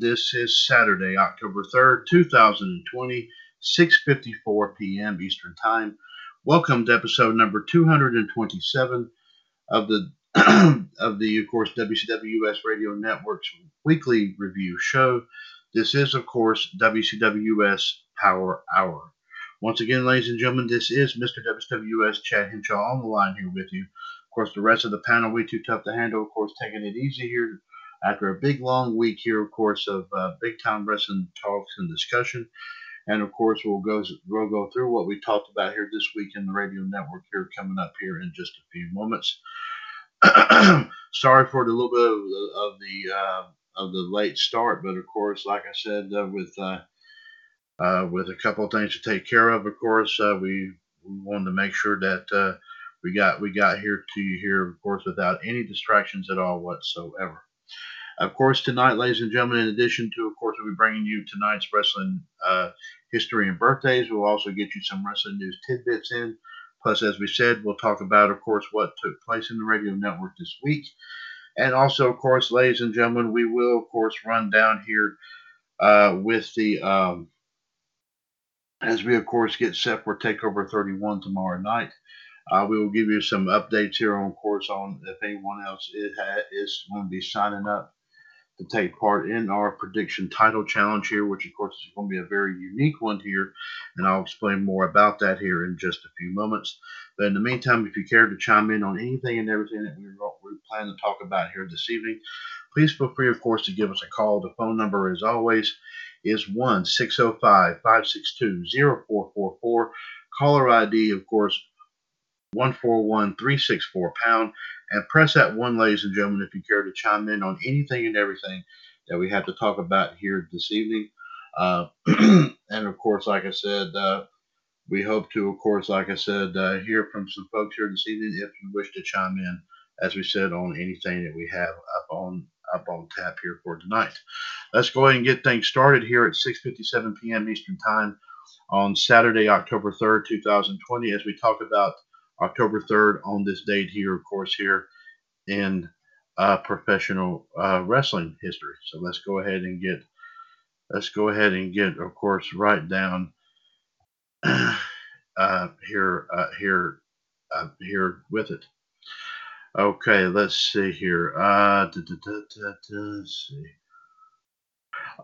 This is Saturday, October 3rd, 2020, 6.54 p.m. Eastern Time. Welcome to episode number 227 of the, of the, of course, WCW US Radio Network's weekly review show. This is, of course, WCW US Power Hour. Once again, ladies and gentlemen, this is Mr. WCW US Chad Henshaw on the line here with you. Of course, the rest of the panel, way too tough to handle. Of course, taking it easy here after a big long week here, of course, of uh, big time wrestling talks and discussion. And of course, we'll go we'll go through what we talked about here this week in the radio network here coming up here in just a few moments. Sorry for the little bit of the of the, uh, of the late start, but of course, like I said, uh, with uh, uh, with a couple of things to take care of, of course, uh, we, we wanted to make sure that we got we got here to you here, of course, without any distractions at all whatsoever. Of course, tonight, ladies and gentlemen, in addition to, of course, we'll be bringing you tonight's wrestling uh, history and birthdays. We'll also get you some wrestling news tidbits in. Plus, as we said, we'll talk about, of course, what took place in the radio network this week. And also, of course, ladies and gentlemen, we will, of course, run down here uh, with the, um, as we, of course, get set for TakeOver 31 tomorrow night. Uh, we will give you some updates here on, course, on if anyone else is, is going to be signing up to take part in our prediction title challenge here, which of course is going to be a very unique one here, and I'll explain more about that here in just a few moments. But in the meantime, if you care to chime in on anything and everything that we plan to talk about here this evening, please feel free, of course, to give us a call. The phone number, as always, is 1 605 562 0444. Caller ID, of course, 141364 pound and press that one, ladies and gentlemen, if you care to chime in on anything and everything that we have to talk about here this evening. Uh, and of course, like I said, uh, we hope to, of course, like I said, uh, hear from some folks here this evening if you wish to chime in, as we said, on anything that we have up on up on tap here for tonight. Let's go ahead and get things started here at 6:57 p.m. Eastern Time on Saturday, October 3rd, 2020, as we talk about October 3rd on this date here, of course, here in uh, professional uh, wrestling history. So let's go ahead and get let's go ahead and get, of course, right down uh, here uh, here uh, here with it. Okay, let's see here. Da, da, da, let's see.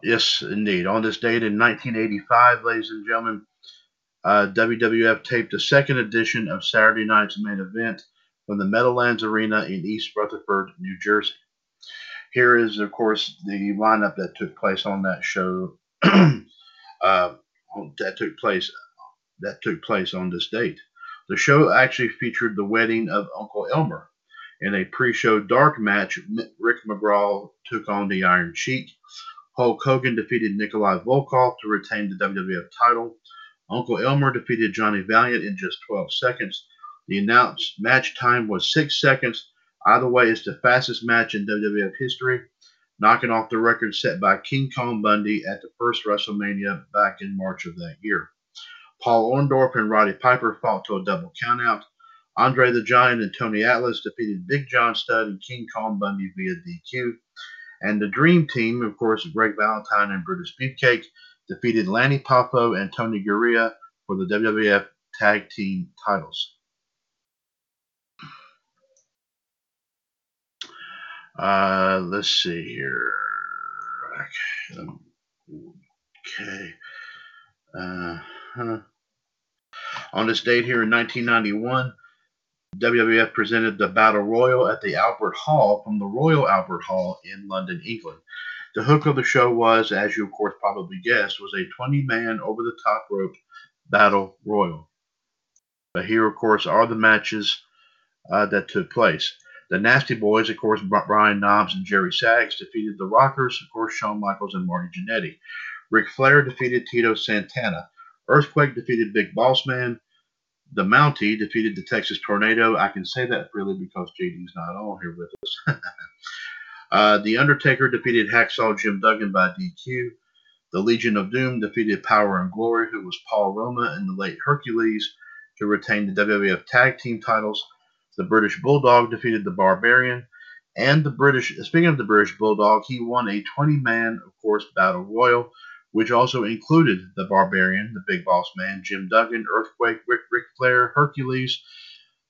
Yes, indeed. On this date in 1985, ladies and gentlemen, uh, WWF taped a second edition of Saturday night's main event from the Meadowlands Arena in East Rutherford, New Jersey. Here is, of course, the lineup that took place on that show. uh, that took place that took place on this date. The show actually featured the wedding of Uncle Elmer. In a pre-show dark match, Rick McGraw took on the Iron Sheik, Hulk Hogan defeated Nikolai Volkov to retain the WWF title. Uncle Elmer defeated Johnny Valiant in just 12 seconds. The announced match time was 6 seconds. Either way, it's the fastest match in WWF history, knocking off the record set by King Kong Bundy at the first WrestleMania back in March of that year. Paul Orndorff and Roddy Piper fought to a double countout. Andre the Giant and Tony Atlas defeated Big John Studd and King Kong Bundy via DQ. And the Dream Team, of course, Greg Valentine and Brutus Beefcake, defeated Lanny Poffo and Tony Garea for the WWF Tag Team titles. Uh, let's see here. Okay. Uh, huh. On this date here in 1991, WWF presented the Battle Royal at the Albert Hall from the Royal Albert Hall in London, England. The hook of the show was, as you of course probably guessed, was a 20-man over-the-top rope battle royal. But here, of course, are the matches uh, that took place. The Nasty Boys, of course, Brian Knobbs and Jerry Sags defeated the Rockers, of course, Shawn Michaels and Marty Jannetty. Ric Flair defeated Tito Santana. Earthquake defeated Big Boss Man. The Mountie defeated the Texas Tornado. I can say that freely because JD's not on here with us. uh, the Undertaker defeated Hacksaw Jim Duggan by DQ. The Legion of Doom defeated Power and Glory, who was Paul Roma and the late Hercules, to retain the WWF Tag Team titles. The British Bulldog defeated the Barbarian. And the British, speaking of the British Bulldog, he won a 20 man, of course, battle royal which also included the Barbarian, the Big Boss Man, Jim Duggan, Earthquake, Rick, Ric Flair, Hercules,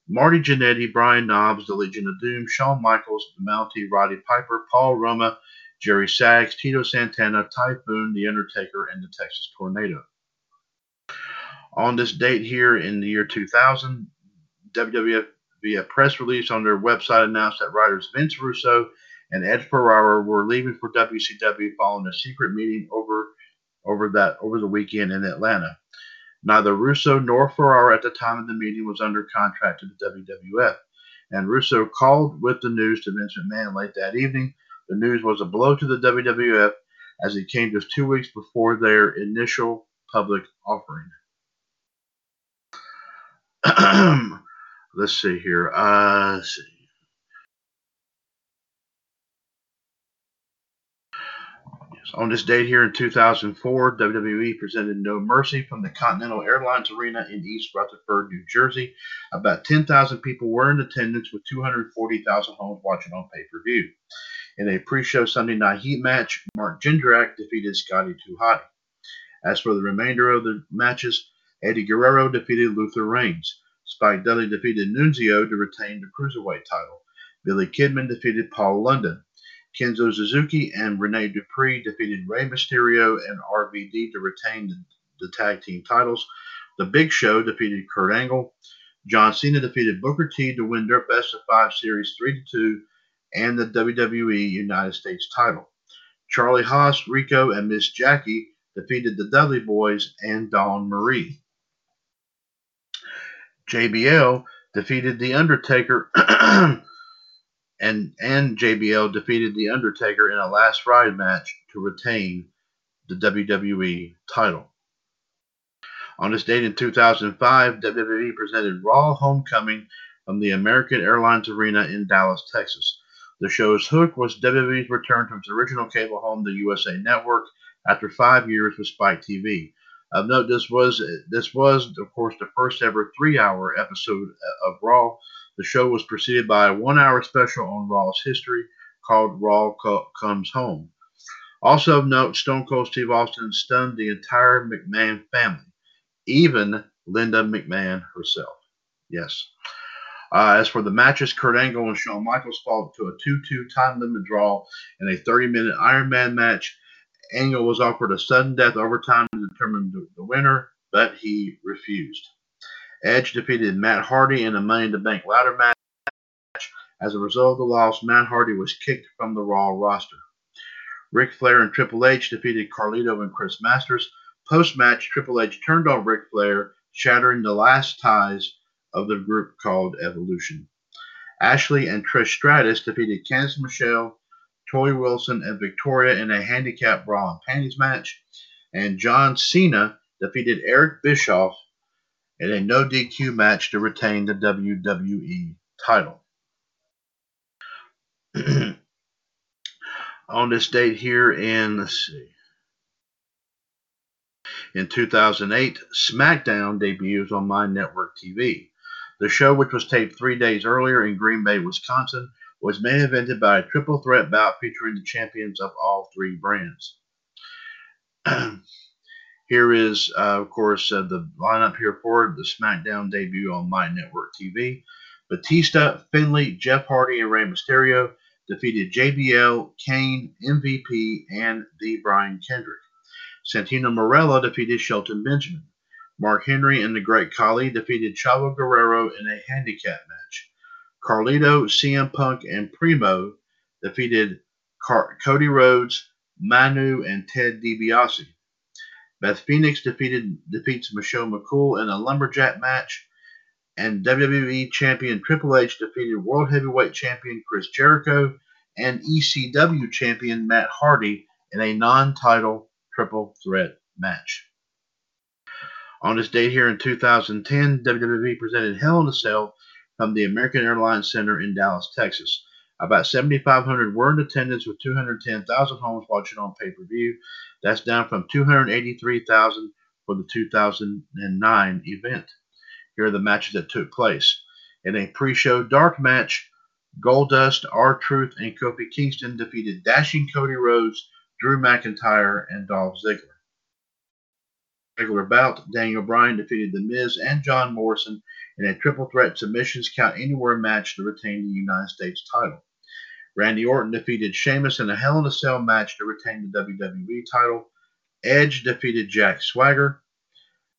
Marty Jannetty, Brian Knobbs, the Legion of Doom, Shawn Michaels, the Mountie, Roddy Piper, Paul Roma, Jerry Sags, Tito Santana, Typhoon, The Undertaker, and the Texas Tornado. On this date here in the year 2000, WWF via press release on their website announced that writers Vince Russo and Ed Ferrara were leaving for WCW following a secret meeting over over that over the weekend in Atlanta. Neither Russo nor Ferrara at the time of the meeting was under contract to the WWF, and Russo called with the news to Vince McMahon late that evening. The news was a blow to the WWF as it came just two weeks before their initial public offering. let's see here. Uh, let's see. On this date here in 2004, WWE presented No Mercy from the Continental Airlines Arena in East Rutherford, New Jersey. About 10,000 people were in attendance, with 240,000 homes watching on pay per view. In a pre show Sunday Night Heat match, Mark Jindrak defeated Scotty 2 Hotty. As for the remainder of the matches, Eddie Guerrero defeated Luther Reigns. Spike Dudley defeated Nunzio to retain the Cruiserweight title. Billy Kidman defeated Paul London. Kenzo Suzuki and Rene Dupree defeated Rey Mysterio and RVD to retain the, the tag team titles. The Big Show defeated Kurt Angle. John Cena defeated Booker T to win their best of five series 3 to 2 and the WWE United States title. Charlie Haas, Rico, and Miss Jackie defeated the Dudley Boys and Dawn Marie. JBL defeated The Undertaker and and JBL defeated The Undertaker in a last ride match to retain the WWE title. On this date in 2005, WWE presented Raw Homecoming from the American Airlines Arena in Dallas, Texas. The show's hook was WWE's return to its original cable home, the USA Network, after five years with Spike TV. Of note, this was this was, of course, the first ever three-hour episode of Raw the show was preceded by a one hour special on Raw's history called Raw Co- Comes Home. Also of note, Stone Cold Steve Austin stunned the entire McMahon family, even Linda McMahon herself. Yes. Uh, as for the matches, Kurt Angle and Shawn Michaels fought to a 2 2 time limit draw in a 30 minute Iron Man match. Angle was offered a sudden death overtime to determine the, the winner, but he refused. Edge defeated Matt Hardy in a Money in the Bank ladder match. As a result of the loss, Matt Hardy was kicked from the Raw roster. Ric Flair and Triple H defeated Carlito and Chris Masters. Post match, Triple H turned on Ric Flair, shattering the last ties of the group called Evolution. Ashley and Trish Stratus defeated Candice Michelle, Torrie Wilson and Victoria in a handicap bra and panties match. And John Cena defeated Eric Bischoff in a no DQ match to retain the WWE title. On this date here in, let's see, in 2008, SmackDown debuts on My Network TV. The show, which was taped three days earlier in Green Bay, Wisconsin, was main evented by a triple threat bout featuring the champions of all three brands. here is, uh, of course, uh, the lineup here for the SmackDown debut on My Network TV. Batista, Finlay, Jeff Hardy, and Rey Mysterio defeated JBL, Kane, MVP, and the Brian Kendrick. Santino Marella defeated Shelton Benjamin. Mark Henry and the Great Khali defeated Chavo Guerrero in a handicap match. Carlito, CM Punk, and Primo defeated Car- Cody Rhodes, Manu, and Ted DiBiase. Beth Phoenix defeated defeats Michelle McCool in a lumberjack match, and WWE Champion Triple H defeated World Heavyweight Champion Chris Jericho and ECW Champion Matt Hardy in a non-title triple threat match. On this date here in 2010, WWE presented Hell in a Cell from the American Airlines Center in Dallas, Texas. About 7,500 were in attendance with 210,000 homes watching on pay per view. That's down from 283,000 for the 2009 event. Here are the matches that took place. In a pre show dark match, Goldust, R Truth, and Kofi Kingston defeated Dashing Cody Rhodes, Drew McIntyre, and Dolph Ziggler regular bout, Daniel Bryan defeated The Miz and John Morrison in a triple threat submissions count anywhere match to retain the United States title. Randy Orton defeated Sheamus in a Hell in a Cell match to retain the WWE title. Edge defeated Jack Swagger.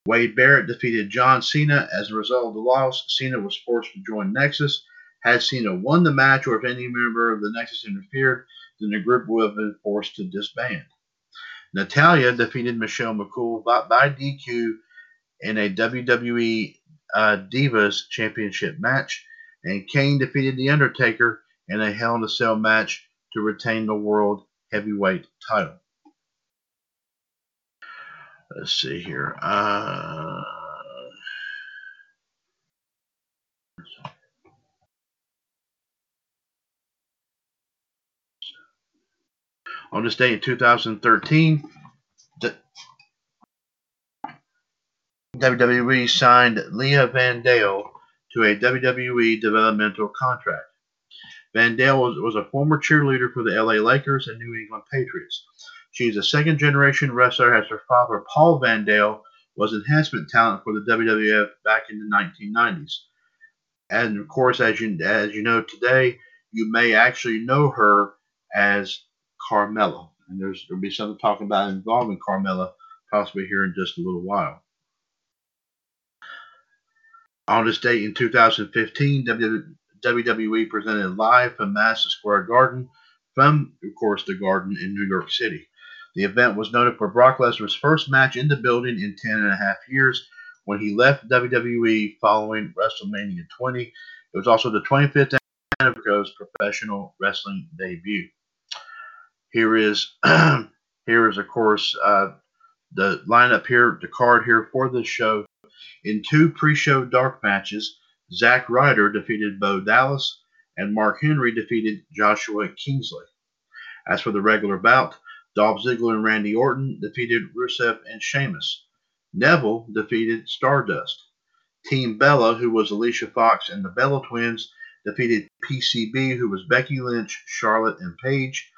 Wade Barrett defeated John Cena. As a result of the loss, Cena was forced to join Nexus. Had Cena won the match, or if any member of the Nexus interfered, then the group would have been forced to disband. Natalya defeated Michelle McCool by, by DQ in a WWE uh, Divas Championship match, and Kane defeated The Undertaker in a Hell in a Cell match to retain the World Heavyweight title. Let's see here. Uh, On this day in 2013, the WWE signed Leah Van Vandale to a WWE developmental contract. Vandale was, was a former cheerleader for the LA Lakers and New England Patriots. She's a second generation wrestler as her father, Paul Van Vandale, was enhancement talent for the WWF back in the 1990s. And of course, as you, as you know today, you may actually know her as Carmella. And there's there'll be something talking about involving Carmella possibly here in just a little while. On this date in 2015, WWE presented live from Madison Square Garden from, of course, the Garden in New York City. The event was noted for Brock Lesnar's first match in the building in 10 and a half years when he left WWE following WrestleMania 20. It was also the 25th anniversary of his professional wrestling debut. Here is here is of course uh, the lineup here, the card here for this show. In two pre-show dark matches, Zack Ryder defeated Bo Dallas, and Mark Henry defeated Joshua Kingsley. As for the regular bout, Dolph Ziggler and Randy Orton defeated Rusev and Sheamus. Neville defeated Stardust. Team Bella, who was Alicia Fox and the Bella Twins, defeated PCB, who was Becky Lynch, Charlotte, and Paige.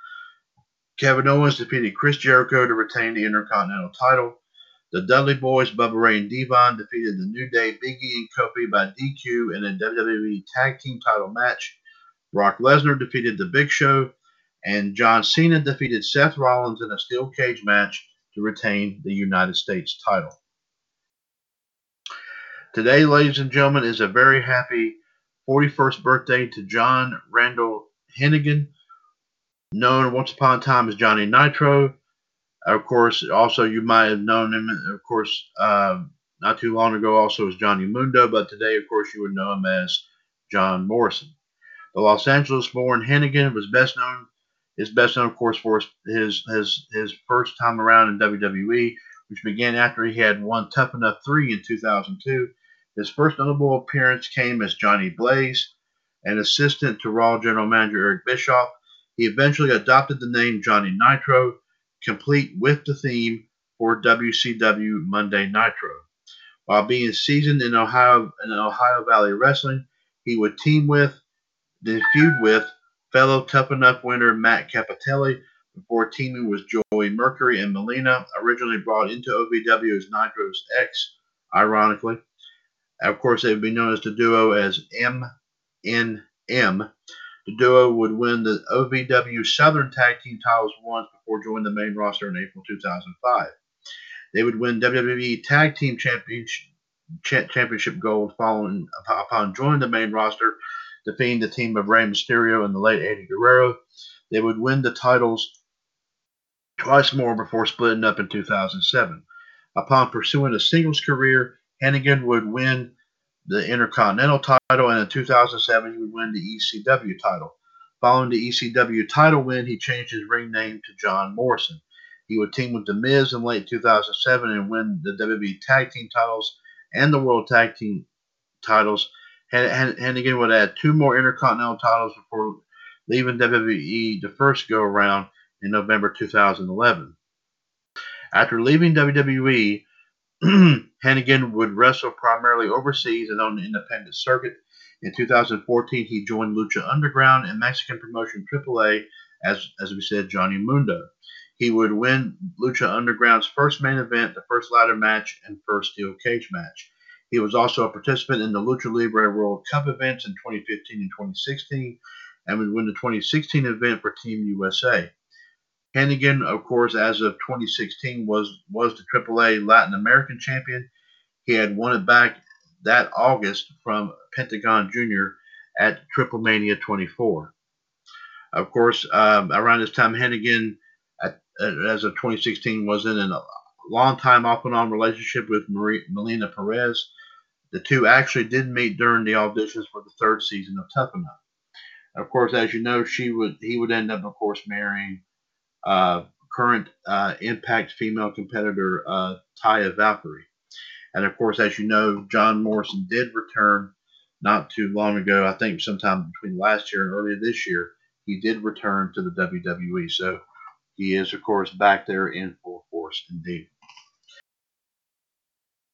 Kevin Owens defeated Chris Jericho to retain the Intercontinental title. The Dudley Boys, Bubba Ray and Devon, defeated the New Day, Big E, and Kofi by DQ in a WWE Tag Team title match. Brock Lesnar defeated The Big Show, and John Cena defeated Seth Rollins in a steel cage match to retain the United States title. Today, ladies and gentlemen, is a very happy 41st birthday to John Randall Hennigan known once upon a time as Johnny Nitro. Of course, also you might have known him, of course, uh, not too long ago, also as Johnny Mundo, but today, of course, you would know him as John Morrison. The Los Angeles born Hennigan was best known is best known, of course, for his his his first time around in WWE, which began after he had won Tough Enough 3 in 2002. His first notable appearance came as Johnny Blaze, an assistant to Raw General Manager Eric Bischoff. He eventually adopted the name Johnny Nitro, complete with the theme for WCW Monday Nitro. While being seasoned in Ohio in Ohio Valley Wrestling, he would team with, then feud with fellow Tough Enough winner Matt Cappotelli before teaming with Joey Mercury and Melina, originally brought into OVW as Nitro's ex, ironically. Of course, they would be known as the duo as MNM. The duo would win the OVW Southern Tag Team titles once before joining the main roster in April 2005. They would win WWE Tag Team Championship, Championship gold following upon joining the main roster, defeating the team of Rey Mysterio and the late Eddie Guerrero. They would win the titles twice more before splitting up in 2007. Upon pursuing a singles career, Hennigan would win the Intercontinental title, and in 2007 he would win the ECW title. Following the ECW title win, he changed his ring name to John Morrison. He would team with The Miz in late 2007 and win the WWE Tag Team titles and the World Tag Team titles. Hennigan would add two more Intercontinental titles before leaving WWE the first go around in November 2011. After leaving WWE, Hennigan would wrestle primarily overseas and on the independent circuit. In 2014, he joined Lucha Underground and Mexican promotion AAA as, as we said, Johnny Mundo. He would win Lucha Underground's first main event, the first ladder match, and first steel cage match. He was also a participant in the Lucha Libre World Cup events in 2015 and 2016, and would win the 2016 event for Team USA. Hennigan, of course, as of 2016, was was the AAA Latin American champion. He had won it back that August from Pentagon Jr. at Triple Mania 24. Of course, um, around this time, Hennigan as of 2016, was in a long time off and on relationship with Marie, Melina Perez. The two actually did meet during the auditions for the third season of Tough Enough. Of course, as you know, she would he would end up, of course, marrying uh, current uh, Impact female competitor uh, Taya Valkyrie. And of course, as you know, John Morrison did return not too long ago. I think sometime between last year and earlier this year, he did return to the WWE. So he is, of course, back there in full force indeed.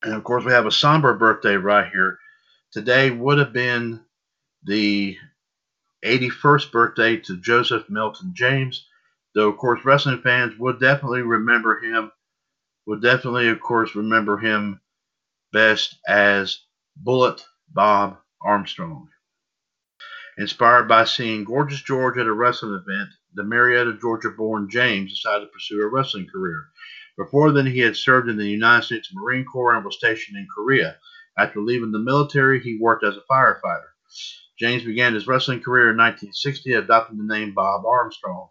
And of course, we have a somber birthday right here. Today would have been the 81st birthday to Joseph Milton James, though, of course, wrestling fans would definitely remember him, would definitely, of course, remember him best as Bullet Bob Armstrong. Inspired by seeing Gorgeous George at a wrestling event, the Marietta, Georgia born James decided to pursue a wrestling career. Before then, he had served in the United States Marine Corps and was stationed in Korea. After leaving the military, he worked as a firefighter. James began his wrestling career in 1960, adopting the name Bob Armstrong.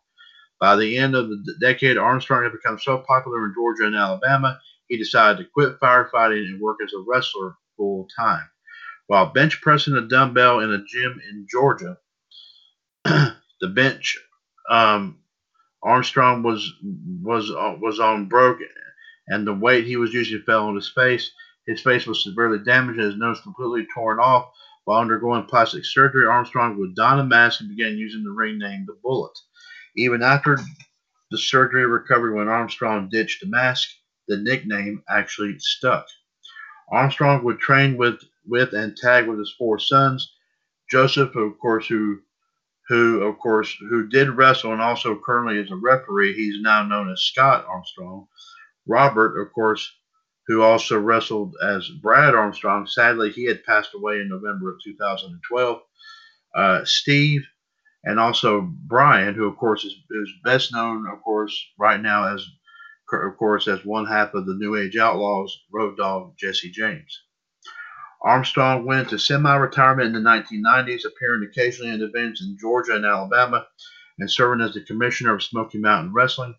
By the end of the decade, Armstrong had become so popular in Georgia and Alabama, he decided to quit firefighting and work as a wrestler full time. While bench pressing a dumbbell in a gym in Georgia, the bench um, Armstrong was was uh, was on broke, and the weight he was using fell on his face. His face was severely damaged and his nose completely torn off. While undergoing plastic surgery, Armstrong would don a mask and began using the ring name The Bullet. Even after the surgery recovery, when Armstrong ditched the mask, the nickname actually stuck. Armstrong would train with, with and tag with his four sons. Joseph, of course, who who, of course, who did wrestle and also currently is a referee. He's now known as Scott Armstrong. Robert, of course, who also wrestled as Brad Armstrong. Sadly, he had passed away in November of 2012. Uh, Steve, and also Brian, who of course is, is best known, of course, right now as, of course, as one half of the New Age Outlaws, Road Dog Jesse James. Armstrong went to semi-retirement in the 1990s, appearing occasionally in events in Georgia and Alabama, and serving as the commissioner of Smoky Mountain Wrestling.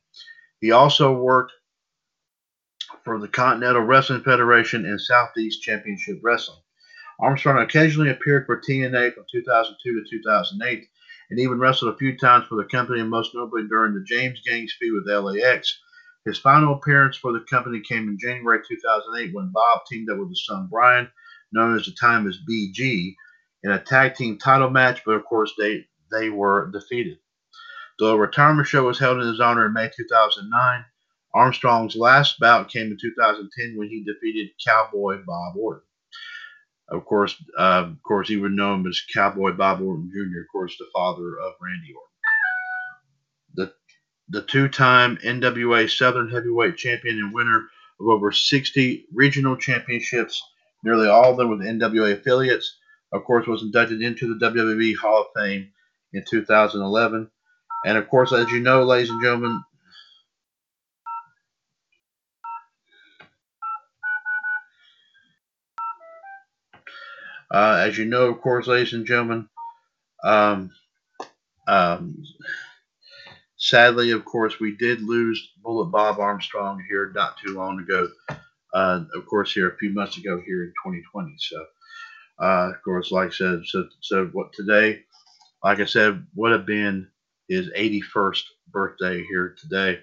He also worked for the Continental Wrestling Federation and Southeast Championship Wrestling. Armstrong occasionally appeared for TNA from 2002 to 2008 and even wrestled a few times for the company, and most notably during the James Gangs feud with LAX. His final appearance for the company came in January 2008 when Bob teamed up with his son Brian, known at the time as BG, in a tag team title match, but of course they, they were defeated. The retirement show was held in his honor in May 2009. Armstrong's last bout came in 2010 when he defeated Cowboy Bob Orton. Of course, uh, of course, he would know him as Cowboy Bob Orton Jr., of course, the father of Randy Orton. The the two-time NWA Southern Heavyweight Champion and winner of over 60 regional championships, nearly all of them with NWA affiliates. Of course, was inducted into the WWE Hall of Fame in 2011. And of course, as you know, ladies and gentlemen, uh, as you know, of course, ladies and gentlemen, um, um, sadly, of course, we did lose Bullet Bob Armstrong here not too long ago. Uh, of course, here a few months ago here in 2020. So, uh, of course, like I said, so, so what today, like I said, would have been his 81st birthday here today.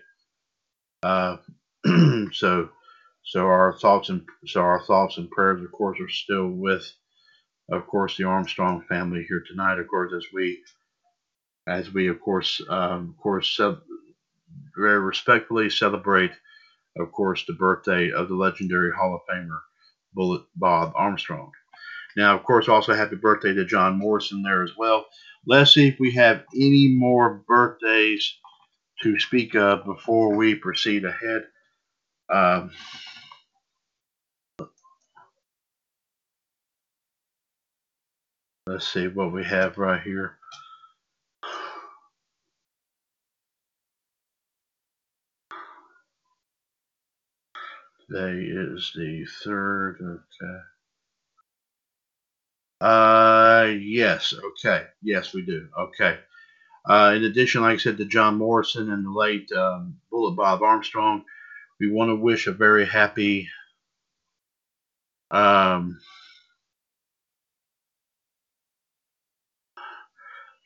Uh, so, so our thoughts and so our thoughts and prayers, of course, are still with, of course, the Armstrong family here tonight. Of course, as we, as we, of course, um, of course, very respectfully celebrate, of course, the birthday of the legendary Hall of Famer Bullet Bob Armstrong. Now, of course, also happy birthday to John Morrison there as well. Let's see if we have any more birthdays to speak of before we proceed ahead. Um, let's see what we have right here. Today is the third. Okay. Uh, yes. Okay. Yes, we do. Okay. Uh, in addition, like I said, to John Morrison and the late um, Bullet Bob Armstrong, we want to wish a very happy um,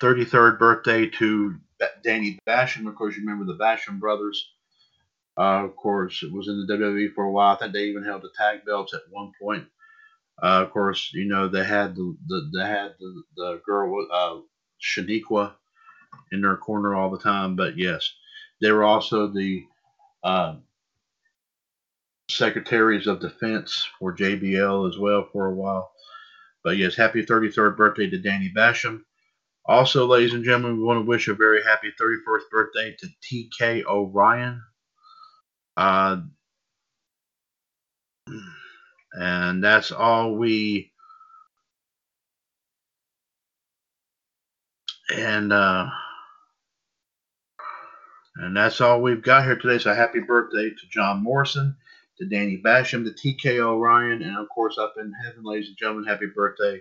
33rd birthday to Danny Basham. Of course, you remember the Basham brothers. Uh, of course, it was in the WWE for a while. I think they even held the tag belts at one point. Uh, of course, you know they had the, the they had the, the girl uh, Shaniqua in their corner all the time. But yes, they were also the uh, secretaries of defense for JBL as well for a while. But yes, happy 33rd birthday to Danny Basham. Also, ladies and gentlemen, we want to wish a very happy 31st birthday to TK O'Ryan. Uh, and that's all we and uh and that's all we've got here today. So happy birthday to John Morrison, to Danny Basham, to TK O'Ryan, and of course up in heaven, ladies and gentlemen, happy birthday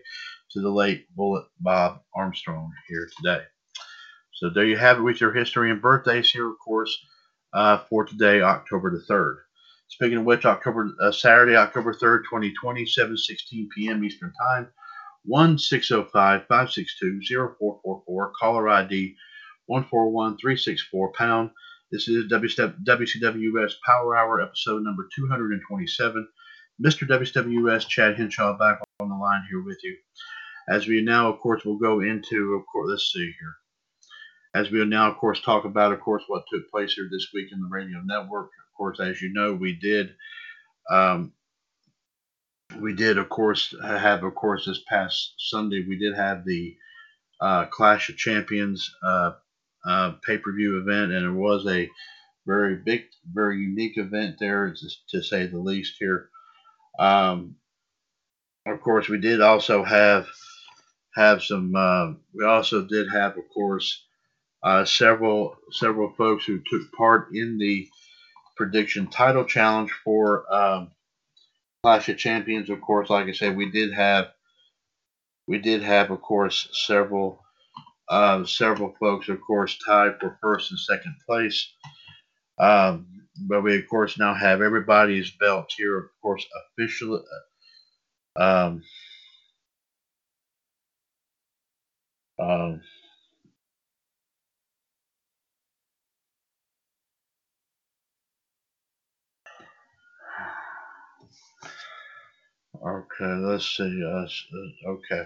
to the late Bullet Bob Armstrong here today. So there you have it with your history and birthdays here, of course, uh, for today, October the 3rd. Speaking of which, October uh, Saturday, October 3rd, 2020, 7:16 p.m. Eastern Time, 1-605-562-0444, caller ID 141364 pound. This is WCW US Power Hour episode number 227. Mr. WCW US Chad Henshaw back on the line here with you. As we now, of course, will go into, of course, let's see here. As we will now, of course, talk about, of course, what took place here this week in the radio network of course, as you know, we did. Um, we did, of course, have, of course, this past Sunday, we did have the uh, Clash of Champions uh, uh, pay per view event, and it was a very big, very unique event there, to say the least. Here, um, of course, we did also have have some. Uh, we also did have, of course, uh, several several folks who took part in the prediction title challenge for um, Clash of Champions. Of course, like I said, we did have we did have, of course, several uh, several folks, of course, tied for first and second place. Um, but we, of course, now have everybody's belt here, of course, officially. Um, Um, okay, let's see. Uh, uh, okay.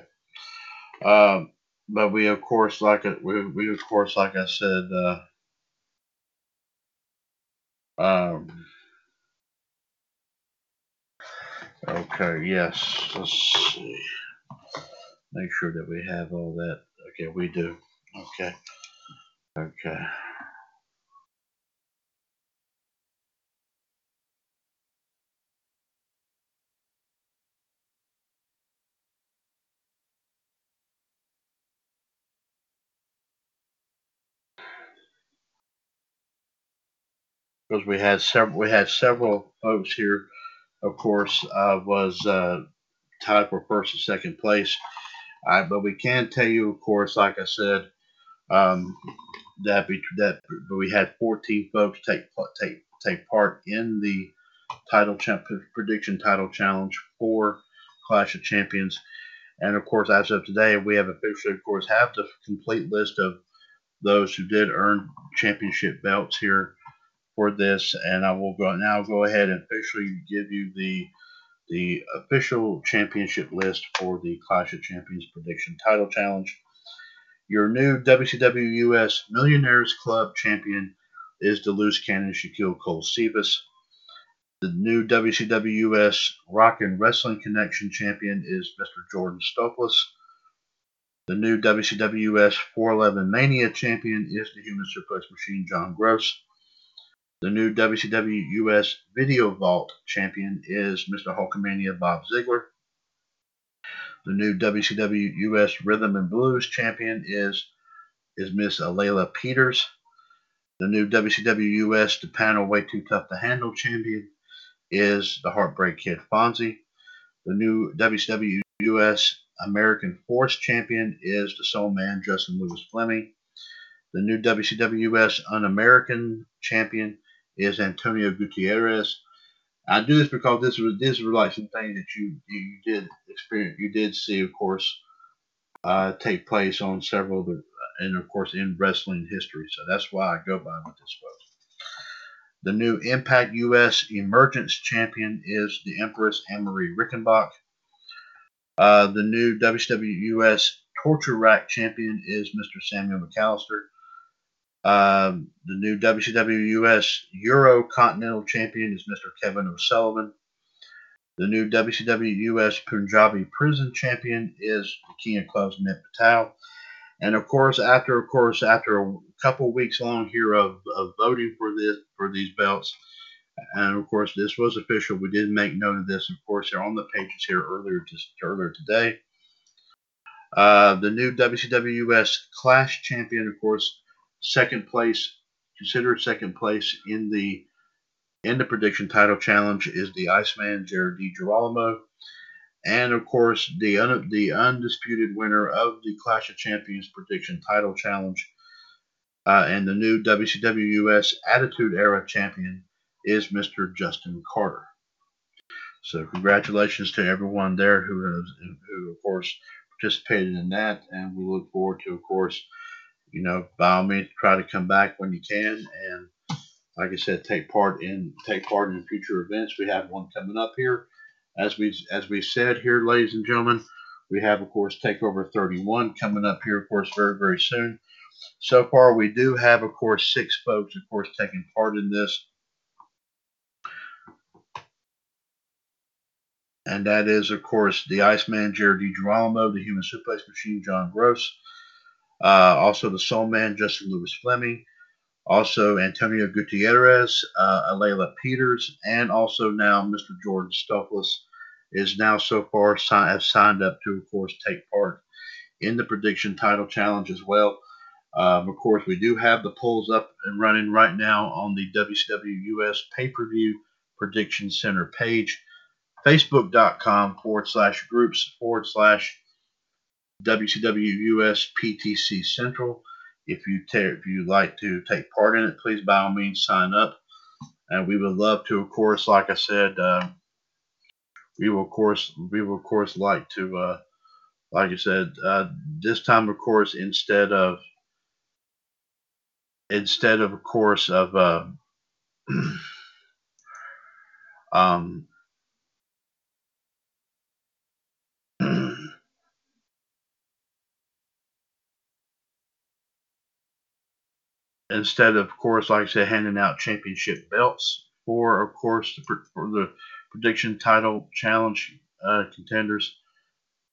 Um, but we of course like it we, we of course like I said uh, um, okay yes let's see make sure that we have all that Okay, we do. Okay. Okay. because we had several we had several folks here. Of course, uh, was uh, tied for first and second place. Uh, but we can tell you, of course, like I said, um, that we that we had 14 folks take take take part in the title champ prediction title challenge for Clash of Champions. And of course, as of today, we have officially, of course, have the complete list of those who did earn championship belts here for this, and I will go now go ahead and officially give you the the official championship list for the Clash of Champions Prediction Title Challenge. Your new WCW US Millionaires Club champion is the loose cannon Shaquille Cole Cephas. The new WCW US Rock and Wrestling Connection champion is Mr. Jordan Stokos. The new WCW US 411 Mania champion is the Human Suplex Machine John Gross. The new WCW US Video Vault champion is Mr. Hulkamania Bob Ziegler. The new WCW US Rhythm and Blues champion is is Miss Alayla Peters. The new WCW US The Panel Way Too Tough to Handle champion is the Heartbreak Kid Fonzie. The new WCW US American Force champion is the Soul Man Justin Lewis Fleming. The new WCW US Un American champion is Antonio Gutierrez. I do this because this was this was like some things that you you did experience, you did see, of course, uh, take place on several and of course in wrestling history. So that's why I go by with this book. The new Impact US Emergence Champion is the Empress Anne-Marie Rickenbach. Uh, the new WCW US Torture Rack Champion is Mr. Samuel McAllister. Um, the new WCW US Euro Continental Champion is Mr. Kevin O'Sullivan. The new WCW US Punjabi Prison Champion is the King of Clubs, Mick Patel. And of course, after of course after a couple weeks long here of, of voting for this for these belts, and of course this was official. We did make note of this. Of course, they're on the pages here earlier just earlier today. Uh, the new WCW US Clash Champion, of course, second place, considered second place in the in the prediction title challenge is the Iceman Jared DiGirolamo. And of course, the un, the undisputed winner of the Clash of Champions prediction title challenge uh, and the new WCW US Attitude Era champion is Mr. Justin Carter. So congratulations to everyone there who has, who of course participated in that, and we look forward to, of course, you know, by all means, try to come back when you can, and like I said, take part in take part in future events. We have one coming up here, as we as we said here, ladies and gentlemen. We have, of course, Takeover 31 coming up here, of course, very very soon. So far, we do have, of course, six folks, of course, taking part in this. And that is, of course, the Iceman, Jared DiGirolamo, the Human Suplex Machine, John Gross, uh, also the Soul Man, Justin Lewis Fleming. Also Antonio Gutierrez, uh, Alayla Peters, and also now Mr. Jordan Stokos is now so far have signed up to, of course, take part in the prediction title challenge as well. Um, of course, we do have the polls up and running right now on the WCW US pay per view prediction center page, facebook.com forward slash groups forward slash WCW US PTC Central. If you if you like to take part in it, please by all means sign up. And we would love to, of course, like I said, uh, we will of course we will of course like to, uh, like I said, uh, this time of course instead of instead of of course of uh, um, instead of, of course, like I said, handing out championship belts for, of course, for, for the prediction title challenge uh, contenders,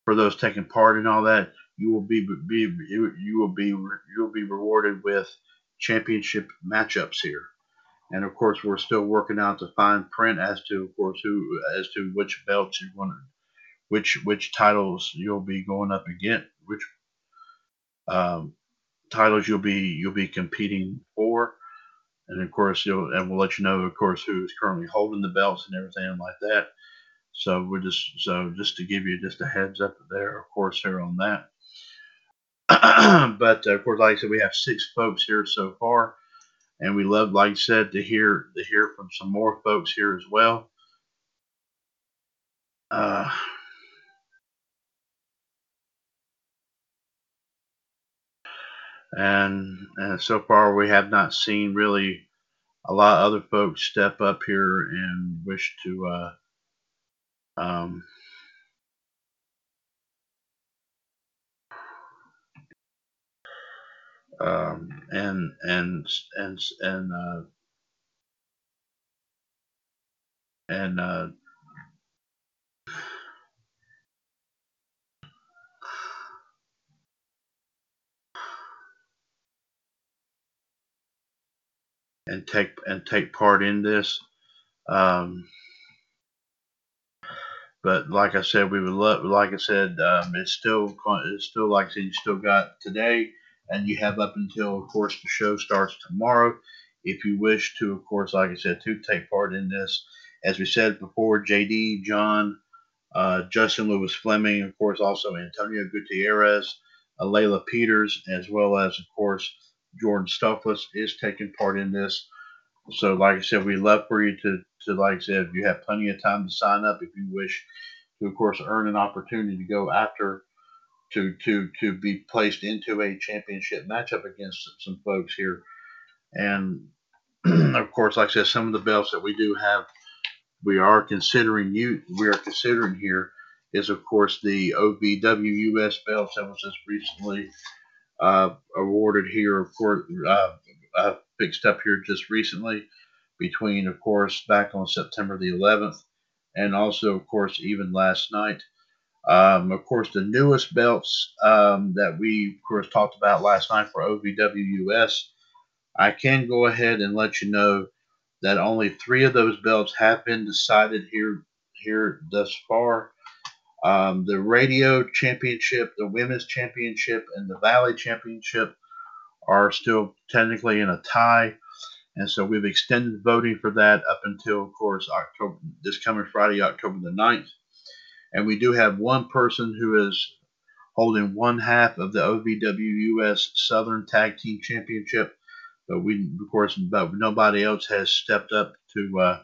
for those taking part in all that, you will be, be you will be you will be rewarded with championship matchups here. And of course, we're still working out the fine print as to, of course, who as to which belts you want to, which which titles you'll be going up against, which um, titles you'll be you'll be competing for, and of course you'll and we'll let you know, of course, who's currently holding the belts and everything like that. So we're just so just to give you just a heads up there, of course, here on that. but of course, like I said, we have six folks here so far, and we love, like I said, to hear to hear from some more folks here as well. Uh, and, and so far, we have not seen really a lot of other folks step up here and wish to uh, um, um, and and and and uh, and uh, and take and take part in this. Um, but like I said, we would love. Like I said, um, it's still it's still like I said, you still got today and you have up until, of course, the show starts tomorrow. If you wish to, of course, like I said, to take part in this, as we said before, JD, John, uh, Justin Lewis Fleming, of course, also Antonio Gutierrez, uh, Layla Peters, as well as, of course, Jordan Stuffless is taking part in this. So, like I said, we love for you to, to, like I said, you have plenty of time to sign up, if you wish to, of course, earn an opportunity to go after to to to be placed into a championship matchup against some folks here. And of course, like I said, some of the belts that we do have, we are considering you. We are considering here is of course the OVW US belts that was just recently uh, awarded here. Of course, uh, fixed up here just recently between, of course, back on September the 11th, and also, of course, even last night um, of course, the newest belts um, that we, of course, talked about last night for OVWUS, I can go ahead and let you know that only three of those belts have been decided here here thus far. Um, the radio championship, the women's championship, and the valley championship are still technically in a tie. And so we've extended voting for that up until, of course, October this coming Friday, October the 9th and we do have one person who is holding one half of the OVWUS Southern Tag Team Championship. But we, of course, but nobody else has stepped up to, uh,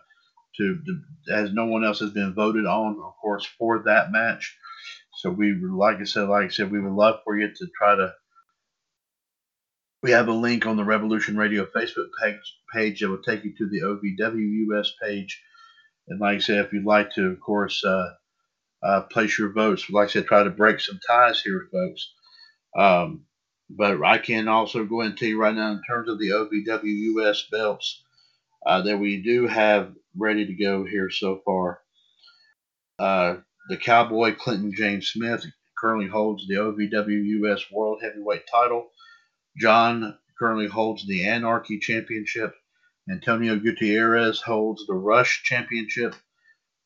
to, to, as no one else has been voted on, of course, for that match. So we, like I said, like I said, we would love for you to try to. We have a link on the Revolution Radio Facebook page, page that will take you to the OVWUS page. And like I said, if you'd like to, of course, uh, uh, place your votes. Like I said, try to break some ties here, folks. Um, but I can also go you right now, in terms of the OVWUS belts uh, that we do have ready to go here so far. Uh, the Cowboy Clinton James Smith currently holds the OVW US World Heavyweight title. John currently holds the Anarchy Championship. Antonio Gutierrez holds the Rush Championship.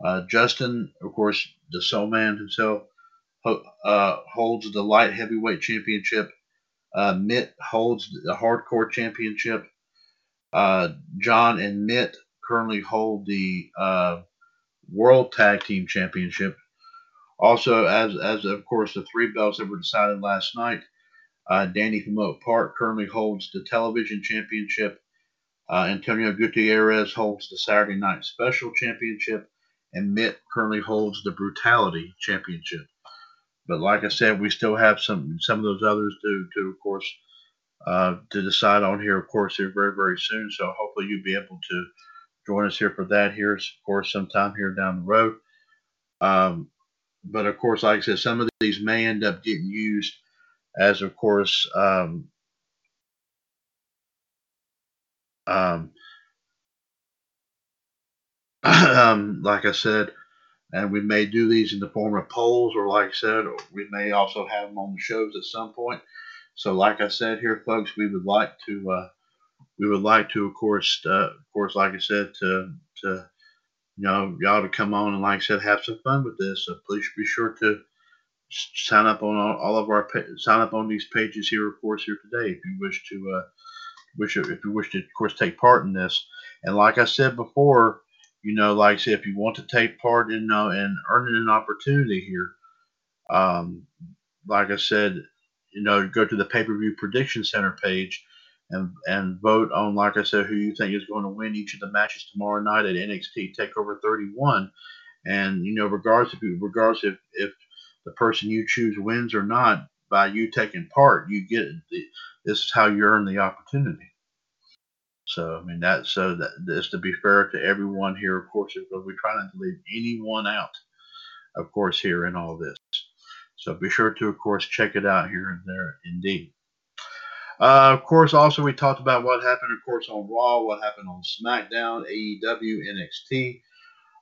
Uh, Justin, of course, the Soul Man himself, uh, holds the light heavyweight championship. Uh, Mitt holds the hardcore championship. Uh, John and Mitt currently hold the uh, world tag team championship. Also, as as of course the three belts that were decided last night, uh, Danny Oak Park currently holds the television championship. Antonio Gutierrez holds the Saturday Night Special championship and Mitt currently holds the Brutality Championship. But like I said, we still have some some of those others to to of course uh, to decide on here, of course, here very very soon. So hopefully you'll be able to join us here for that here, of course, sometime here down the road. Um, but of course, like I said, some of these may end up getting used as, of course, um, Um, um, like I said, and we may do these in the form of polls, or like I said, we may also have them on the shows at some point. So, like I said here, folks, we would like to, uh, we would like to, of course, uh, of course, like I said, to, to, you know, y'all to come on and, like I said, have some fun with this. So please be sure to sign up on all, of our sign up on these pages here, of course, here today if you wish to, uh, wish if you wish to, of course, take part in this. And like I said before, you know, like I said, if you want to take part in uh, in earning an opportunity here, um, like I said, you know, go to the pay per view prediction center page and and vote on, like I said, who you think is going to win each of the matches tomorrow night at NXT Takeover 31. And you know, regardless if regardless if if the person you choose wins or not, by you taking part, you get the, this is how you earn the opportunity. So I mean that so that is to be fair to everyone here, of course, because we try not to leave anyone out, of course, here in all this. So be sure to, of course, check it out here and there indeed. Uh, of course, also we talked about what happened, of course, on Raw, what happened on SmackDown, AEW, NXT.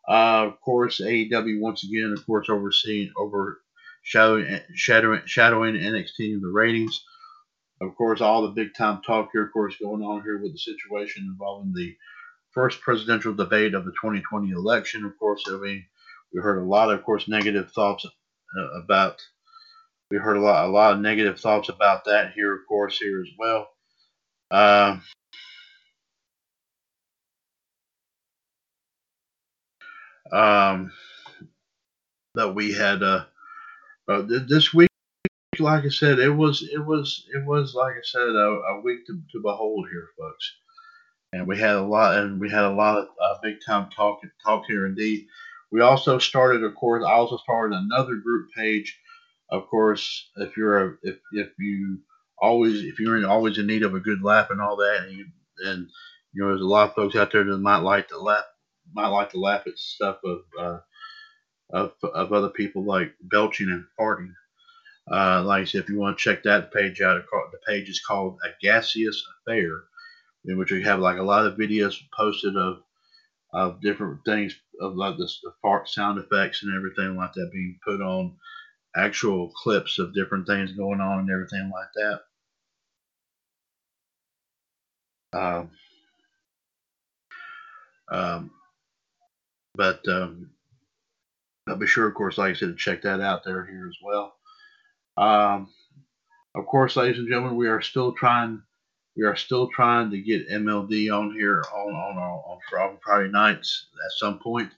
Uh, of course, AEW once again, of course, overseeing over shadowing shadowing, shadowing NXT in the ratings of course, all the big time talk here, of course, going on here with the situation involving the first presidential debate of the 2020 election. Of course, I mean, we heard a lot, of course, negative thoughts uh, about. We heard a lot, a lot of negative thoughts about that here, of course, here as well. Uh, um, that we had uh, uh, this week like I said, it was it was it was like I said a, a week to, to behold here, folks. And we had a lot, and we had a lot of uh, big time talk talk here indeed. We also started, of course, I also started another group page. Of course, if you're a if if you always if you're in, always in need of a good laugh and all that, and you and you know there's a lot of folks out there that might like to laugh might like to laugh at stuff of uh, of of other people like belching and farting. Uh, like I said, if you want to check that page out, the page is called A Gaseous Affair, in which we have like a lot of videos posted of of different things of like the fart sound effects and everything like that being put on actual clips of different things going on and everything like that. Um, um, but um, I'll be sure, of course, like I said, to check that out there here as well. Um, of course, ladies and gentlemen, we are still trying. We are still trying to get MLD on here on on on, on Friday nights at some point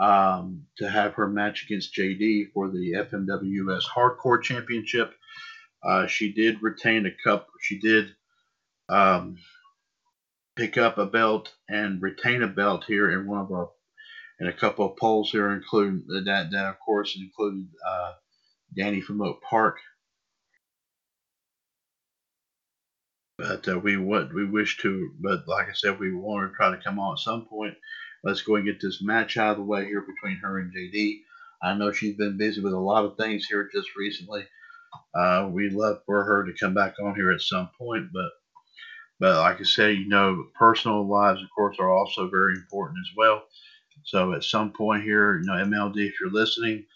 um, to have her match against JD for the FMWS Hardcore Championship. Uh, she did retain a cup. She did um, pick up a belt and retain a belt here in one of our in a couple of polls here, including that that of course included uh, Danny from Oak Park. But uh, we what we wish to, but like I said, we want to try to come on at some point. Let's go and get this match out of the way here between her and JD. I know she's been busy with a lot of things here just recently. Uh, we'd love for her to come back on here at some point, but but like I said, you know, personal lives, of course, are also very important as well. So at some point here, you know, MLD, if you're listening,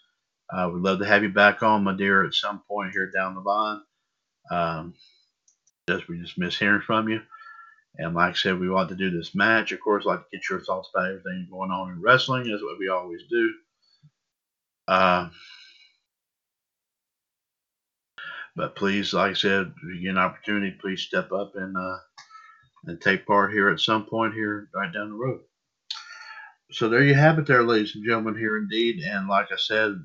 uh, we'd love to have you back on, my dear, at some point here down the line. Um, just we just miss hearing from you. And like I said, we want to do this match. Of course, like to get your thoughts about everything going on in wrestling, is what we always do. Uh, but please, like I said, if you get an opportunity, please step up and uh, and take part here at some point here right down the road. So there you have it, there, ladies and gentlemen. Here indeed, and like I said,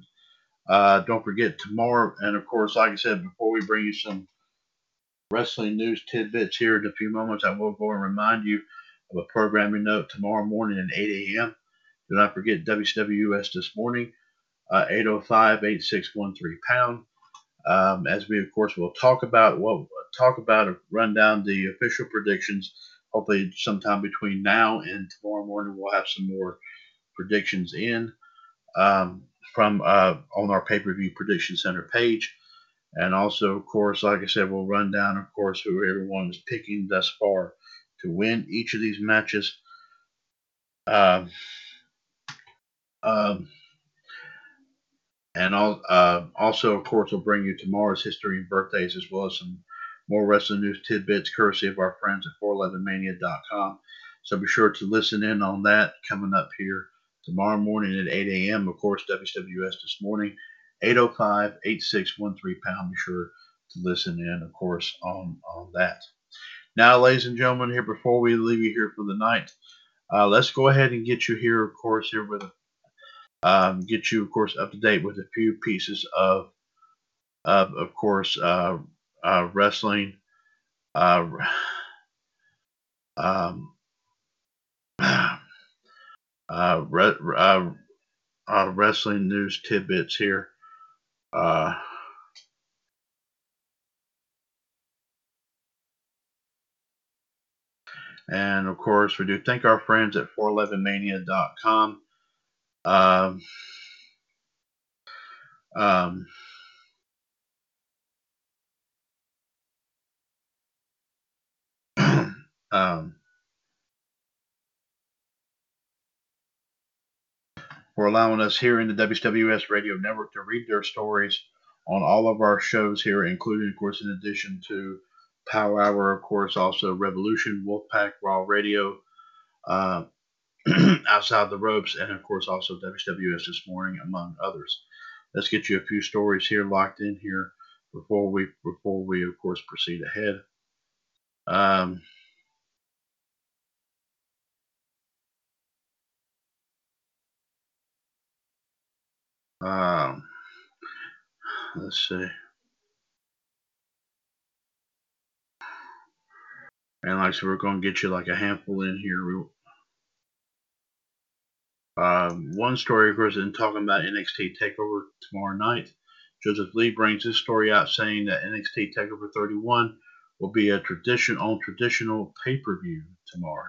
uh, don't forget tomorrow, and of course, like I said, before we bring you some wrestling news tidbits here in a few moments, I will go and remind you of a programming note tomorrow morning at 8 a.m. Do not forget WCWUS this morning, uh, 805-8613 pound. Um, as we of course will talk about what talk about a run down the official predictions. Hopefully, sometime between now and tomorrow morning, we'll have some more predictions in. Um, from uh, on our pay-per-view prediction center page. And also, of course, like I said, we'll run down, of course, who everyone is picking thus far to win each of these matches. Um, um, and uh, also, of course, we'll bring you tomorrow's history and birthdays as well as some more wrestling news tidbits courtesy of our friends at 411mania.com. So be sure to listen in on that coming up here tomorrow morning at 8 a.m. Of course, WWS this morning, 805 8613 pound. Be sure to listen in, of course, on, on that. Now, ladies and gentlemen, here before we leave you here for the night, uh, let's go ahead and get you here, of course, here with um, get you, of course, up to date with a few pieces of, of, of course, uh, uh, wrestling, uh, um, uh, re- uh, wrestling news tidbits here. Uh, and of course, we do thank our friends at 411mania.com. Um, um, um, for allowing us here in the WWS Radio Network to read their stories on all of our shows here, including, of course, in addition to Power Hour, of course, also Revolution, Wolfpack, Raw Radio, uh, Outside the Ropes, and of course, also WWS this morning, among others. Let's get you a few stories here locked in here before we before we of course proceed ahead. Um, Um, let's see. And like so, we're going to get you like a handful in here. Um, one story, of course, in talking about NXT Takeover tomorrow night. Joseph Lee brings this story out saying that NXT Takeover 31 will be a tradition on traditional pay-per-view tomorrow.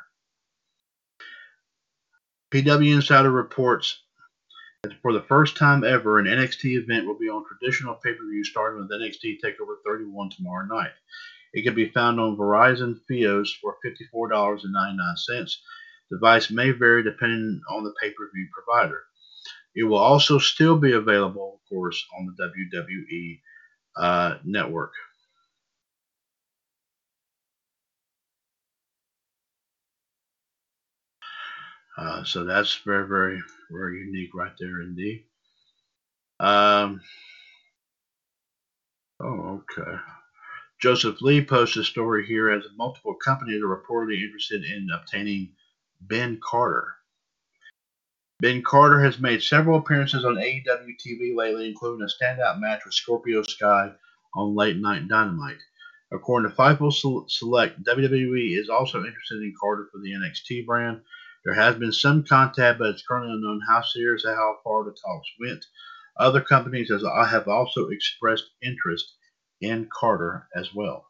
PW Insider reports for the first time ever, an NXT event will be on traditional pay-per-view starting with NXT TakeOver 31 tomorrow night. It can be found on Verizon Fios for $54.99. The Device may vary depending on the pay-per-view provider. It will also still be available, of course, on the WWE uh, network. Uh, so that's very, very, very unique right there indeed. Um, oh, okay. Joseph Lee posts a story here as multiple companies are reportedly interested in obtaining Ben Carter. Ben Carter has made several appearances on AEW TV lately, including a standout match with Scorpio Sky on Late Night Dynamite. According to Fightful Select, WWE is also interested in Carter for the NXT brand there has been some contact, but it's currently unknown how serious and how far the talks went. Other companies have also expressed interest in Carter as well.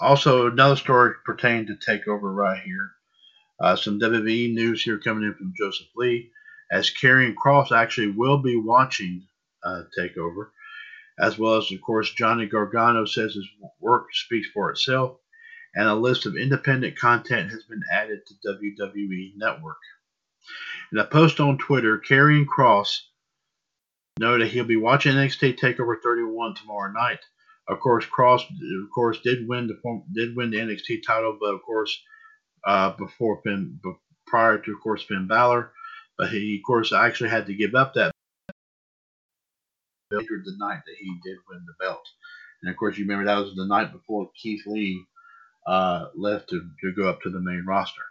Also, another story pertaining to Takeover right here. Uh, some WWE news here coming in from Joseph Lee, as Karrion Kross actually will be watching uh, Takeover as well as, of course, Johnny Gargano says his work speaks for itself, and a list of independent content has been added to WWE Network. In a post on Twitter, Karrion Kross noted he'll be watching NXT Takeover 31 tomorrow night. Of course, Kross, of course, did win the did win the NXT title, but of course, uh, before Finn, prior to of course Finn Balor, but he of course actually had to give up that the night that he did win the belt. And of course, you remember that was the night before Keith Lee uh, left to, to go up to the main roster.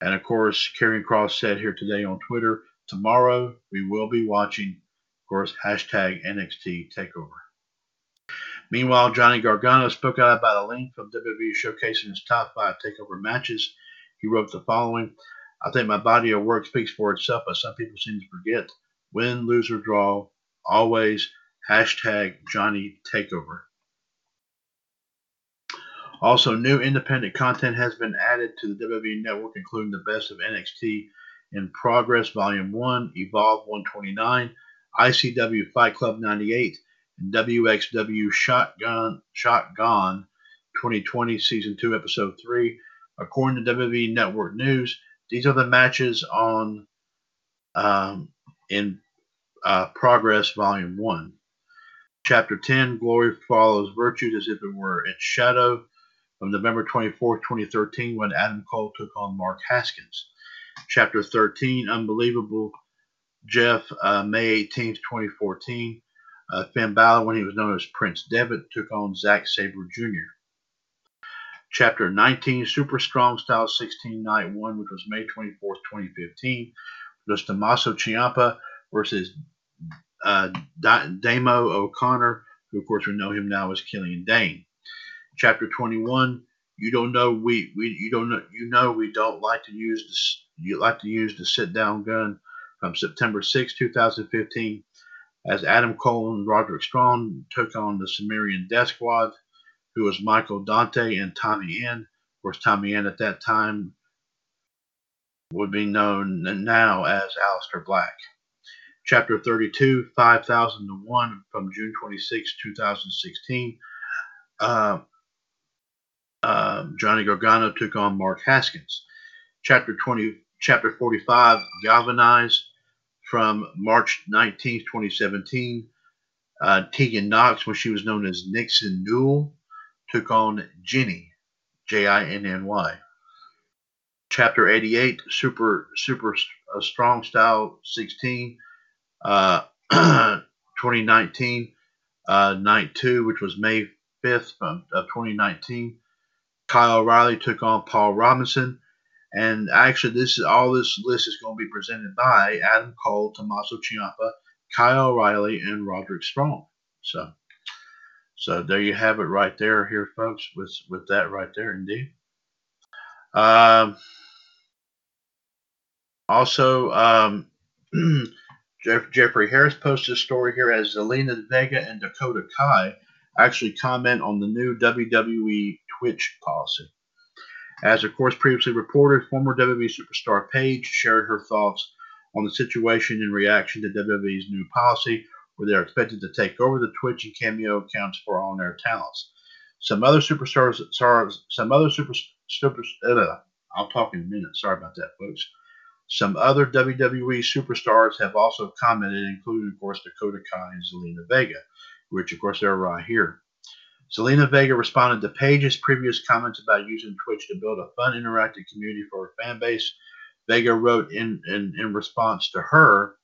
And of course, Karrion Kross said here today on Twitter, tomorrow we will be watching, of course, hashtag NXT TakeOver. Meanwhile, Johnny Gargano spoke out about a link from WWE showcasing his top five TakeOver matches. He wrote the following I think my body of work speaks for itself, but some people seem to forget win, lose, or draw, always hashtag Johnny Takeover. Also, new independent content has been added to the WWE Network, including the best of NXT in Progress Volume 1, Evolve 129, ICW Fight Club 98, and WXW Shotgun Shotgun 2020 Season 2 Episode 3. According to WWE Network News, these are the matches on um, in uh, Progress Volume 1. Chapter 10 Glory follows virtue as if it were its shadow from November 24, 2013, when Adam Cole took on Mark Haskins. Chapter 13 Unbelievable Jeff, uh, May 18, 2014. Uh, Finn Balor, when he was known as Prince Devitt, took on Zack Sabre Jr. Chapter 19 Super Strong Style 16 Night 1, which was May 24, 2015, was Tommaso Ciampa versus uh, Damo O'Connor, who of course we know him now as Killian Dain. Chapter 21, you don't know we, we you don't know you know we don't like to use this you like to use the sit down gun from September 6, 2015, as Adam Cole and Roderick Strong took on the Sumerian Death Squad, who was Michael Dante and Tommy End. Of course, Tommy End at that time would be known now as Aleister Black. Chapter 32, 5001 from June 26, 2016. Uh, uh, Johnny Gargano took on Mark Haskins. Chapter 20, Chapter 45, Galvanize from March 19, 2017. Uh, Tegan Knox, when she was known as Nixon Newell, took on Jinny, J I N N Y. Chapter 88, Super Super uh, Strong Style 16, uh, 2019, uh, Night 2, which was May 5th of 2019. Kyle O'Reilly took on Paul Robinson. And actually, this is all this list is going to be presented by Adam Cole, Tommaso Ciampa, Kyle O'Reilly, and Roderick Strong. So, so there you have it right there, here, folks. With with that right there, indeed. Um, also, um, Jeff, Jeffrey Harris posted a story here as Zelina Vega and Dakota Kai actually comment on the new WWE Twitch policy. As of course previously reported, former WWE superstar Paige shared her thoughts on the situation in reaction to WWE's new policy, where they are expected to take over the Twitch and Cameo accounts for on-air talents. Some other superstars, some other super, super uh, I'll talk in a minute. Sorry about that, folks. Some other WWE superstars have also commented, including, of course, Dakota Kai and Zelina Vega, which, of course, they're right here. Zelina Vega responded to Paige's previous comments about using Twitch to build a fun, interactive community for her fan base. Vega wrote in, in, in response to her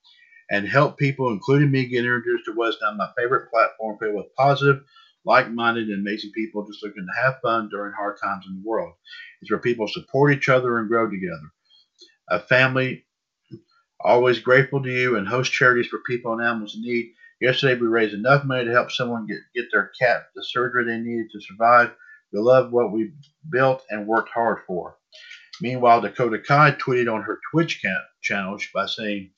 and help people, including me, get introduced to what's now my favorite platform filled with positive, like minded, and amazing people just looking to have fun during hard times in the world. It's where people support each other and grow together. A family always grateful to you and host charities for people and animals in need. Yesterday, we raised enough money to help someone get, get their cat the surgery they needed to survive. We love what we built and worked hard for. Meanwhile, Dakota Kai tweeted on her Twitch channel by saying,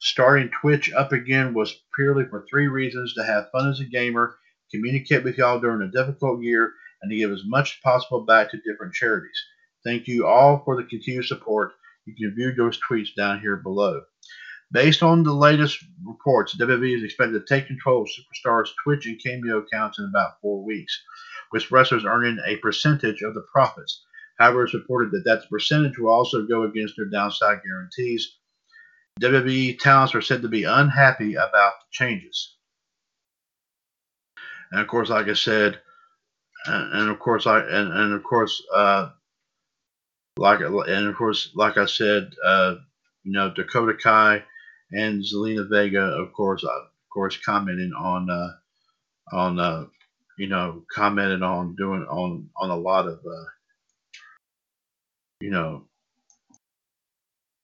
Starting Twitch up again was purely for three reasons to have fun as a gamer, communicate with y'all during a difficult year, and to give as much as possible back to different charities. Thank you all for the continued support. You can view those tweets down here below. Based on the latest reports, WWE is expected to take control of Superstars' Twitch and Cameo accounts in about four weeks, with wrestlers earning a percentage of the profits. However, it's reported that that percentage will also go against their downside guarantees. WWE talents are said to be unhappy about the changes. And of course, like I said, and, and of course, I and, and of course, uh, like and of course, like I said, uh, you know, Dakota Kai and Zelina Vega, of course, uh, of course, commenting on uh, on uh, you know commented on doing on on a lot of uh, you know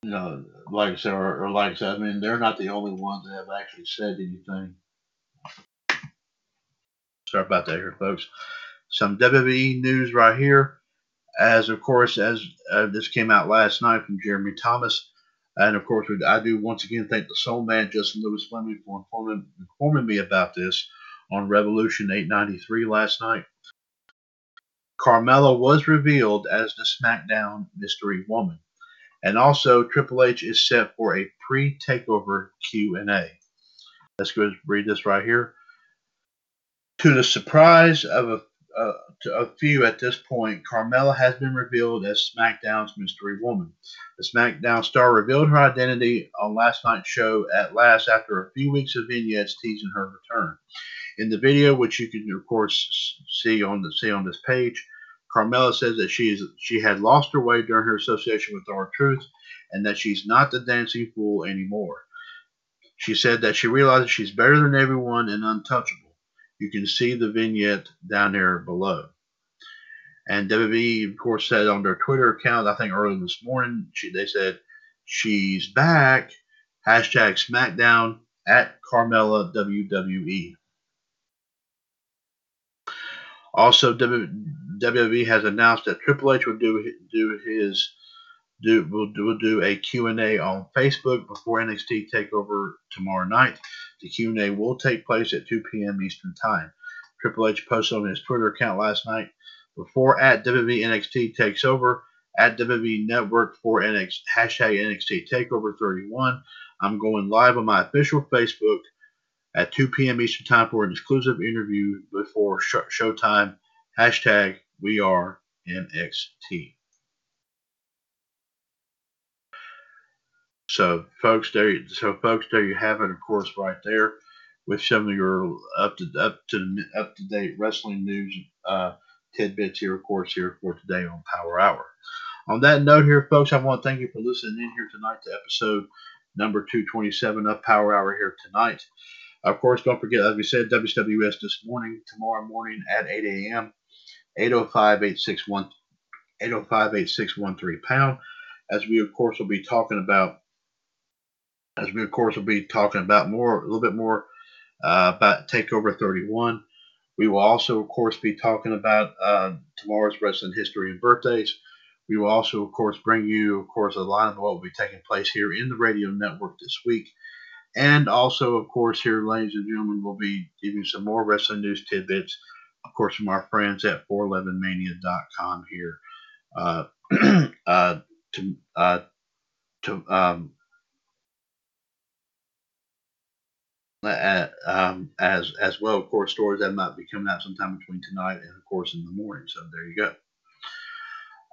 you know like I said or, or like I said, I mean they're not the only ones that have actually said anything. Sorry about that here, folks. Some WWE news right here, as of course as uh, this came out last night from Jeremy Thomas. And of course, I do once again thank the Soul Man, Justin Lewis Fleming, for informing, informing me about this on Revolution 893 last night. Carmella was revealed as the SmackDown Mystery Woman, and also Triple H is set for a pre-takeover Q&A. Let's go read this right here. To the surprise of a, uh, a few at this point, Carmella has been revealed as SmackDown's Mystery Woman. The SmackDown star revealed her identity on last night's show at last after a few weeks of vignettes teasing her return. In the video, which you can of course see on the see on this page, Carmella says that she is she had lost her way during her association with R-Truth, and that she's not the dancing fool anymore. She said that she realizes she's better than everyone and untouchable. You can see the vignette down there below. And WWE, of course, said on their Twitter account, I think early this morning, she, they said she's back. Hashtag SmackDown at Carmella WWE. Also, WWE has announced that Triple H will do do his do will do, will do a Q&A on Facebook before NXT Takeover tomorrow night. The Q&A will take place at 2 p.m. Eastern Time. Triple H posted on his Twitter account last night before at WWE NXT takes over at WWE Network for NXT hashtag NXT Takeover 31. I'm going live on my official Facebook at 2 p.m. Eastern Time for an exclusive interview before sh- showtime. Hashtag We Are NXT. So, folks, there. So, folks, there you have it. Of course, right there, with some of your up to up to up to date wrestling news uh, tidbits here, of course, here for today on Power Hour. On that note, here, folks, I want to thank you for listening in here tonight to episode number 227 of Power Hour here tonight. Of course, don't forget, as we said, WWS this morning, tomorrow morning at 8 a.m., 805 861 805 8613 pound. As we, of course, will be talking about, as we, of course, will be talking about more, a little bit more uh, about Takeover 31. We will also, of course, be talking about uh, tomorrow's wrestling history and birthdays. We will also, of course, bring you, of course, a line of what will be taking place here in the radio network this week. And also, of course, here, ladies and gentlemen, we'll be giving some more wrestling news tidbits, of course, from our friends at 411mania.com here. Uh, uh, to, uh, to, um, uh, um, as as well, of course, stories that might be coming out sometime between tonight and, of course, in the morning. So there you go.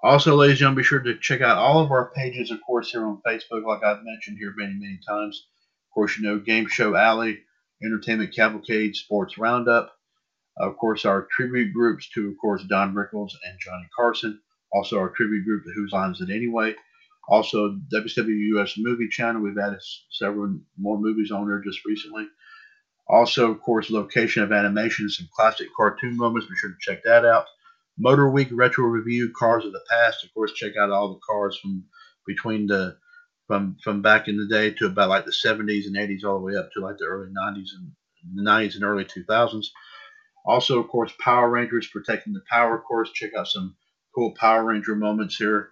Also, ladies and gentlemen, be sure to check out all of our pages, of course, here on Facebook, like I've mentioned here many, many times. Of course, you know, Game Show Alley, Entertainment Cavalcade, Sports Roundup. Of course, our tribute groups to, of course, Don Rickles and Johnny Carson. Also, our tribute group to Whose Lines It Anyway. Also, WWUS Movie Channel. We've added several more movies on there just recently. Also, of course, location of animation, some classic cartoon moments. Be sure to check that out. Motor Week Retro Review, Cars of the Past. Of course, check out all the cars from between the from from back in the day to about like the 70s and 80s, all the way up to like the early 90s and 90s and early 2000s. Also, of course, Power Rangers protecting the power. Of course, check out some cool Power Ranger moments here.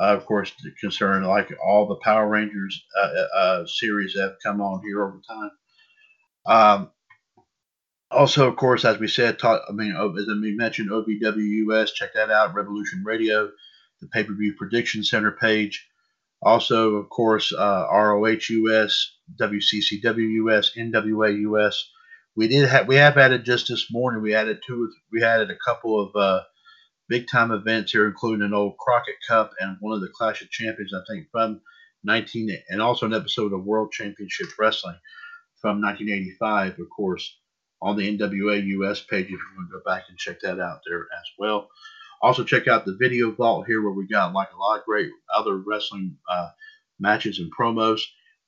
Uh, of course, concerning like all the Power Rangers uh, uh, uh, series that have come on here over time. Um, also, of course, as we said, talk, I mean, as we mentioned, OVWUS, check that out. Revolution Radio, the pay per view prediction center page. Also, of course, uh, ROHUS, WCCWUS, NWAUS. We did have we have added just this morning. We added two. We added a couple of uh, big time events here, including an old Crockett Cup and one of the Clash of Champions. I think from 19 and also an episode of World Championship Wrestling from 1985, of course, on the NWA US page if you want to go back and check that out there as well. Also, check out the video vault here where we got like a lot of great other wrestling uh, matches and promos.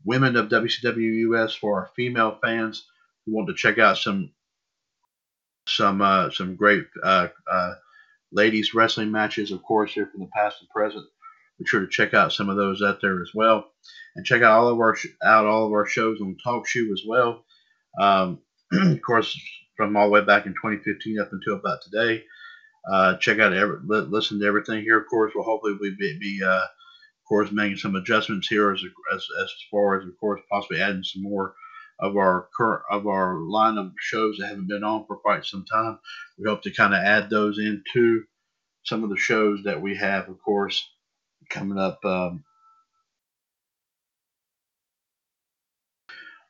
Women of WCW US for our female fans who want to check out some some uh, some great uh, uh, ladies wrestling matches, of course, here from the past and present. Be sure to check out some of those out there as well, and check out all of our out all of our shows on TalkShoe as well. Um, of course, from all the way back in 2015 up until about today. Uh, check out every, listen to everything here. Of course, we'll hopefully we be, be uh, of course making some adjustments here as, as as far as of course possibly adding some more of our current of our line of shows that haven't been on for quite some time. We hope to kind of add those into some of the shows that we have, of course, coming up. Um,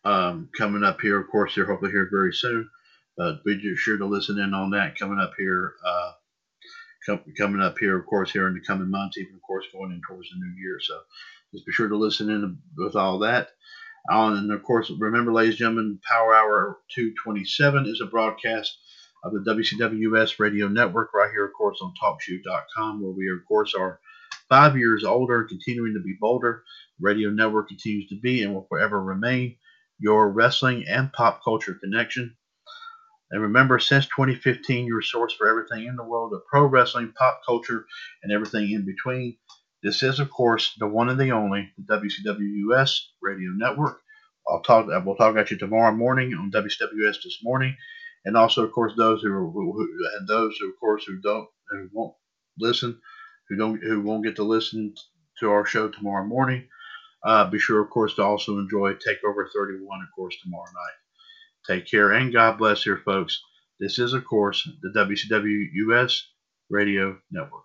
um, coming up here, of course, here hopefully here very soon. But be sure to listen in on that coming up here. Uh, coming up here, of course, here in the coming months, even of course going in towards the new year. So just be sure to listen in with all that. Uh, and of course, remember, ladies and gentlemen, Power Hour 227 is a broadcast of the WCWS radio network right here, of course, on TalkShoe.com, where we, of course, are five years older, continuing to be bolder. Radio network continues to be and will forever remain your wrestling and pop culture connection. And remember, since 2015, your source for everything in the world of pro wrestling, pop culture, and everything in between. This is, of course, the one and the only, the WCWUS Radio Network. I'll talk. We'll talk at you tomorrow morning on WCWS this morning, and also, of course, those who, who and those, who, of course, who don't, who won't listen, who don't, who won't get to listen to our show tomorrow morning. Uh, be sure, of course, to also enjoy Takeover 31, of course, tomorrow night. Take care and God bless here, folks. This is, of course, the WCW US Radio Network.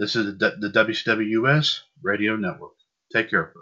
This is the, WCWUS Radio Network. Take care.